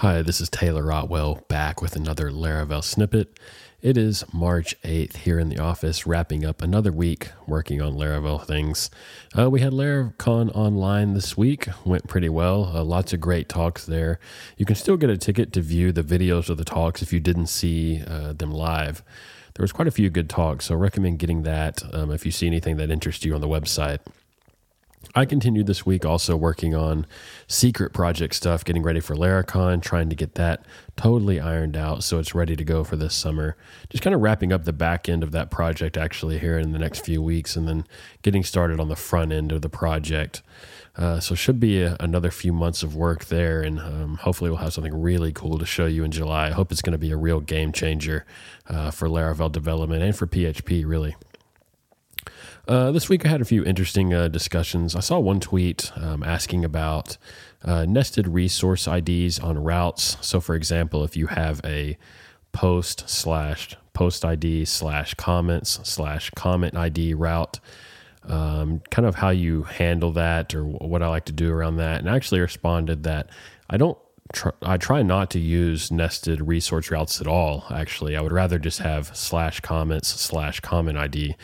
Hi, this is Taylor Otwell back with another Laravel snippet. It is March 8th here in the office, wrapping up another week working on Laravel things. Uh, we had Laracon online this week, went pretty well. Uh, lots of great talks there. You can still get a ticket to view the videos of the talks if you didn't see uh, them live. There was quite a few good talks, so I recommend getting that um, if you see anything that interests you on the website. I continued this week also working on secret project stuff, getting ready for Laracon, trying to get that totally ironed out so it's ready to go for this summer. Just kind of wrapping up the back end of that project actually here in the next few weeks and then getting started on the front end of the project. Uh, so should be a, another few months of work there, and um, hopefully we'll have something really cool to show you in July. I hope it's going to be a real game changer uh, for Laravel development and for PHP, really. Uh, this week I had a few interesting uh, discussions. I saw one tweet um, asking about uh, nested resource IDs on routes. So, for example, if you have a post slash post ID slash comments slash comment ID route, um, kind of how you handle that or what I like to do around that. And I actually responded that I don't. I try not to use nested resource routes at all. Actually, I would rather just have slash comments slash comment ID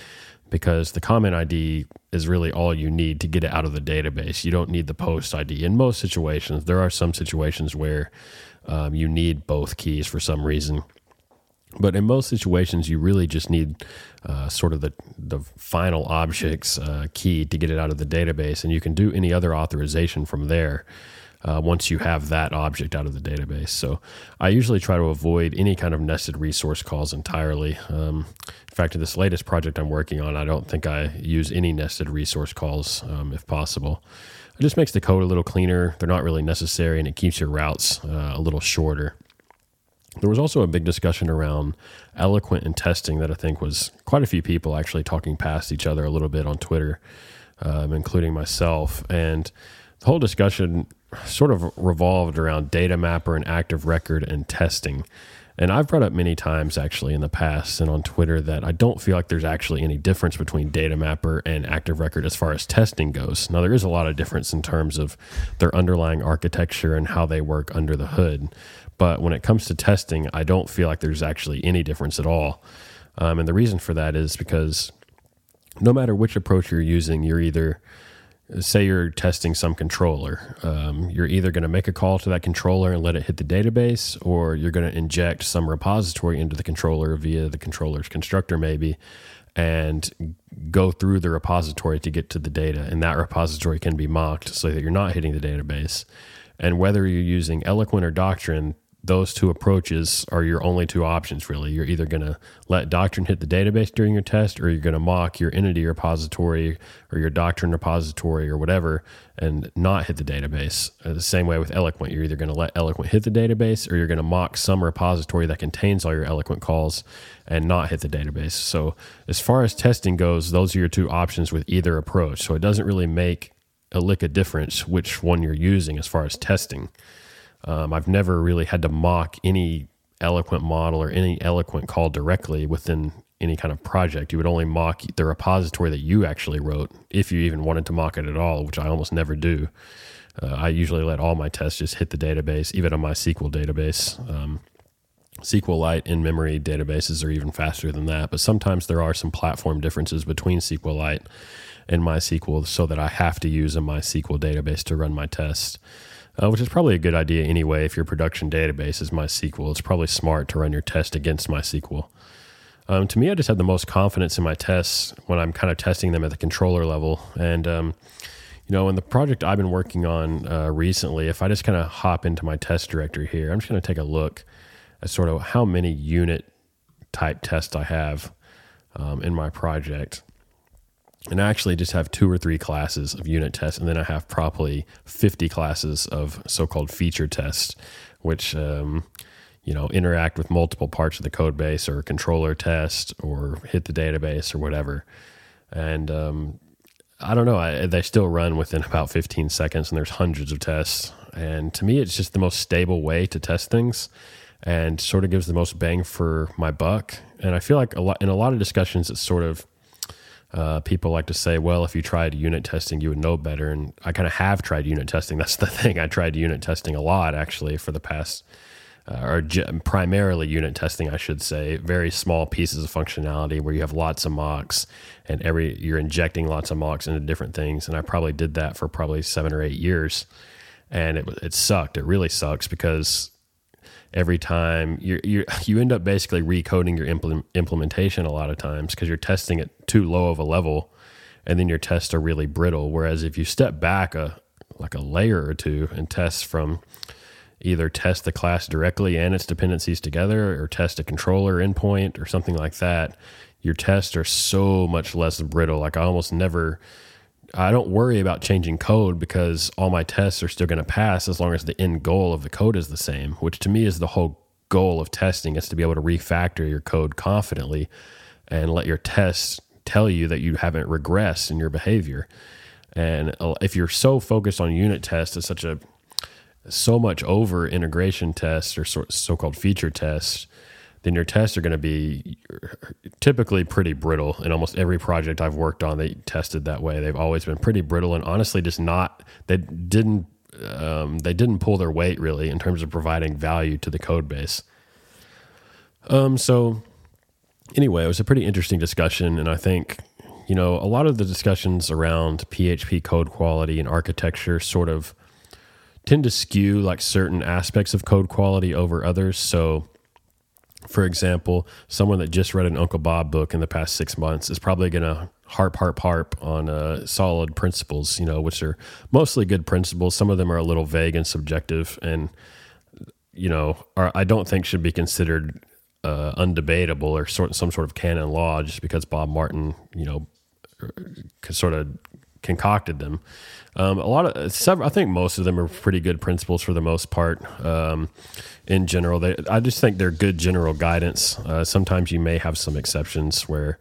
because the comment ID is really all you need to get it out of the database. You don't need the post ID. In most situations, there are some situations where um, you need both keys for some reason. But in most situations, you really just need uh, sort of the, the final objects uh, key to get it out of the database, and you can do any other authorization from there uh, once you have that object out of the database. So I usually try to avoid any kind of nested resource calls entirely. Um, in fact, in this latest project I'm working on, I don't think I use any nested resource calls um, if possible. It just makes the code a little cleaner. They're not really necessary, and it keeps your routes uh, a little shorter. There was also a big discussion around eloquent and testing that I think was quite a few people actually talking past each other a little bit on Twitter, um, including myself. And whole discussion sort of revolved around data mapper and active record and testing. And I've brought up many times actually in the past and on Twitter that I don't feel like there's actually any difference between data mapper and active record as far as testing goes. Now, there is a lot of difference in terms of their underlying architecture and how they work under the hood. But when it comes to testing, I don't feel like there's actually any difference at all. Um, and the reason for that is because no matter which approach you're using, you're either say you're testing some controller, um, you're either going to make a call to that controller and let it hit the database, or you're going to inject some repository into the controller via the controller's constructor, maybe, and go through the repository to get to the data. And that repository can be mocked so that you're not hitting the database. And whether you're using Eloquent or Doctrine, those two approaches are your only two options, really. You're either going to let Doctrine hit the database during your test, or you're going to mock your entity repository or your Doctrine repository or whatever and not hit the database. Uh, the same way with Eloquent. You're either going to let Eloquent hit the database, or you're going to mock some repository that contains all your Eloquent calls and not hit the database. So, as far as testing goes, those are your two options with either approach. So, it doesn't really make a lick of difference which one you're using as far as testing. Um, I've never really had to mock any eloquent model or any eloquent call directly within any kind of project. You would only mock the repository that you actually wrote if you even wanted to mock it at all, which I almost never do. Uh, I usually let all my tests just hit the database, even on MySQL database. Um, SQLite in memory databases are even faster than that, but sometimes there are some platform differences between SQLite and MySQL so that I have to use a MySQL database to run my tests uh, which is probably a good idea anyway. If your production database is MySQL, it's probably smart to run your test against MySQL. Um, to me, I just have the most confidence in my tests when I'm kind of testing them at the controller level. And, um, you know, in the project I've been working on uh, recently, if I just kind of hop into my test directory here, I'm just going to take a look at sort of how many unit type tests I have um, in my project and I actually just have two or three classes of unit tests, and then I have probably 50 classes of so called feature tests, which, um, you know, interact with multiple parts of the code base or controller test or hit the database or whatever. And um, I don't know, I, they still run within about 15 seconds, and there's hundreds of tests. And to me, it's just the most stable way to test things and sort of gives the most bang for my buck. And I feel like a lot in a lot of discussions, it's sort of Uh, people like to say, well, if you tried unit testing, you would know better. And I kind of have tried unit testing. That's the thing. I tried unit testing a lot actually for the past, uh, or primarily unit testing, I should say. Very small pieces of functionality where you have lots of mocks and every you're injecting lots of mocks into different things. And I probably did that for probably seven or eight years, and it it sucked. It really sucks because every time. You you you end up basically recoding your implement, implementation a lot of times because you're testing at too low of a level and then your tests are really brittle. Whereas if you step back a like a layer or two and test from either test the class directly and its dependencies together or test a controller endpoint or something like that your tests are so much less brittle. Like i almost never I don't worry about changing code because all my tests are still going to pass as long as the end goal of the code is the same, which to me is the whole goal of testing is to be able to refactor your code confidently and let your tests tell you that you haven't regressed in your behavior. And uh, if you're so focused on unit tests as such a so much over integration tests or so called feature tests, then your tests are going to be typically pretty brittle. In almost every project I've worked on, they tested that way. They've always been pretty brittle, and honestly, just not. They didn't. Um, they didn't pull their weight really in terms of providing value to the code base. Um, so anyway, it was a pretty interesting discussion, and I think you know a lot of the discussions around PHP code quality and architecture sort of tend to skew like certain aspects of code quality over others. So for example, someone that just read an Uncle Bob book in the past six months is probably going to harp, harp, harp on uh, solid principles, you know, which are mostly good principles. Some of them are a little vague and subjective, and you know, are, I don't think should be considered uh, undebatable or sort some sort of canon law just because Bob Martin, you know, sort of concocted them. Um, a lot of several, I think most of them are pretty good principles for the most part. Um, in general, they, I just think they're good general guidance. Uh, sometimes you may have some exceptions where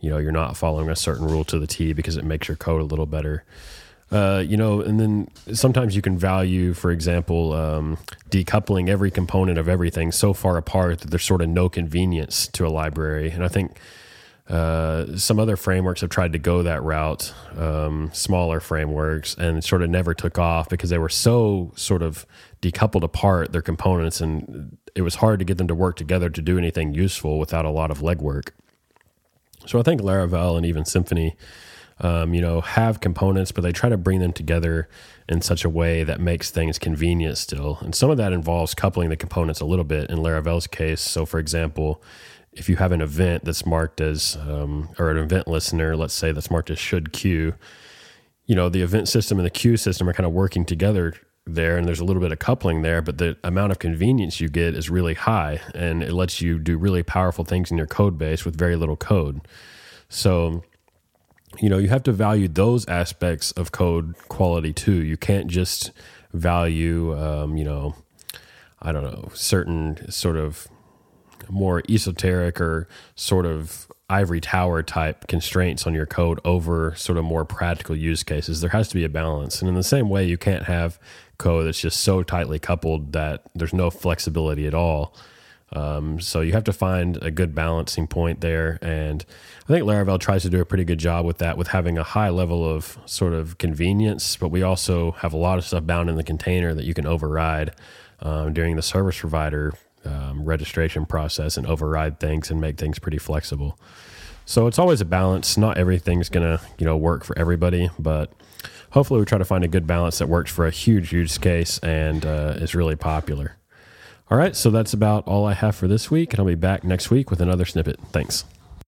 you know you're not following a certain rule to the T because it makes your code a little better. Uh, you know, and then sometimes you can value, for example, um, decoupling every component of everything so far apart that there's sort of no convenience to a library. And I think uh, some other frameworks have tried to go that route, um, smaller frameworks, and sort of never took off because they were so sort of decoupled apart their components, and it was hard to get them to work together to do anything useful without a lot of legwork. So I think Laravel and even Symfony, um, you know, have components, but they try to bring them together in such a way that makes things convenient still. And some of that involves coupling the components a little bit in Laravel's case. So, for example, if you have an event that's marked as, um, or an event listener, let's say that's marked as should queue, you know, the event system and the queue system are kind of working together there and there's a little bit of coupling there, but the amount of convenience you get is really high and it lets you do really powerful things in your code base with very little code. So, you know, you have to value those aspects of code quality too. You can't just value, um, you know, I don't know, certain sort of more esoteric or sort of ivory tower type constraints on your code over sort of more practical use cases. There has to be a balance. And in the same way, you can't have code that's just so tightly coupled that there's no flexibility at all. Um, so you have to find a good balancing point there. And I think Laravel tries to do a pretty good job with that, with having a high level of sort of convenience, but we also have a lot of stuff bound in the container that you can override um, during the service provider um, registration process and override things and make things pretty flexible. So it's always a balance. Not everything's gonna you know work for everybody, but hopefully we try to find a good balance that works for a huge use case and uh, is really popular. All right, so that's about all I have for this week, and I'll be back next week with another snippet. Thanks.